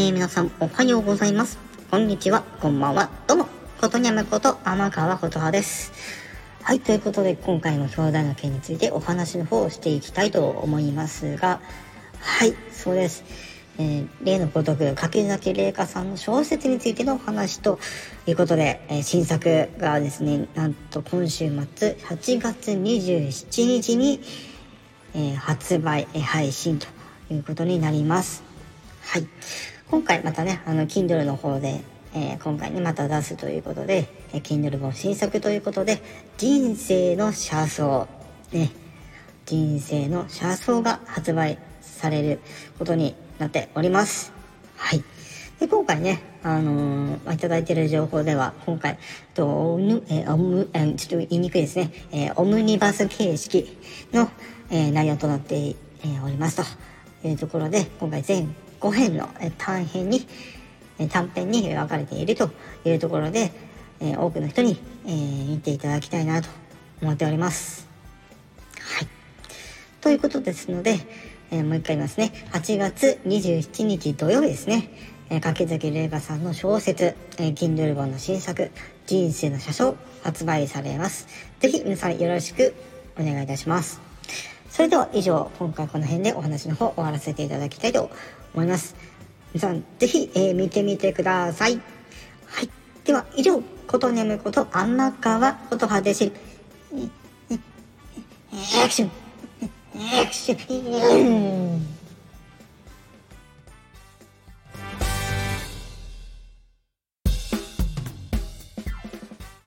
えー、皆さんおはようございます。こんにちは、こんばんは。どうも、ことにゃむこと天川琴葉です。はい、ということで今回も表題の件についてお話の方をしていきたいと思いますが、はい、そうです。えー、例のごとく、柿崎玲香さんの小説についてのお話ということで、えー、新作がですね、なんと今週末、8月27日に、えー、発売、配信ということになります。はい。今回またね、あの、Kindle の方で、えー、今回ね、また出すということで、えー、Kindle 本新作ということで、人生の車窓、ね、人生の車窓が発売されることになっております。はい。で、今回ね、あのー、いただいてる情報では、今回、と、えー、オム、え、ちょっと言いにくいですね、えー、オムニバス形式の、えー、内容となって、えー、おりますというところで、今回全5編の短編に、短編に分かれているというところで、多くの人に、見ていただきたいなと思っております。はい。ということですので、もう一回言いますね。8月27日土曜日ですね。え、柿崎玲香さんの小説、えー、Kindle 本の新作、人生の車掌、発売されます。ぜひ皆さんよろしくお願いいたします。それでは以上、今回この辺でお話の方終わらせていただきたいと思います。皆さん、ぜひ、えー、見てみてください。はい。では、以上、ことねむこと天川ことはでし。アクションアクション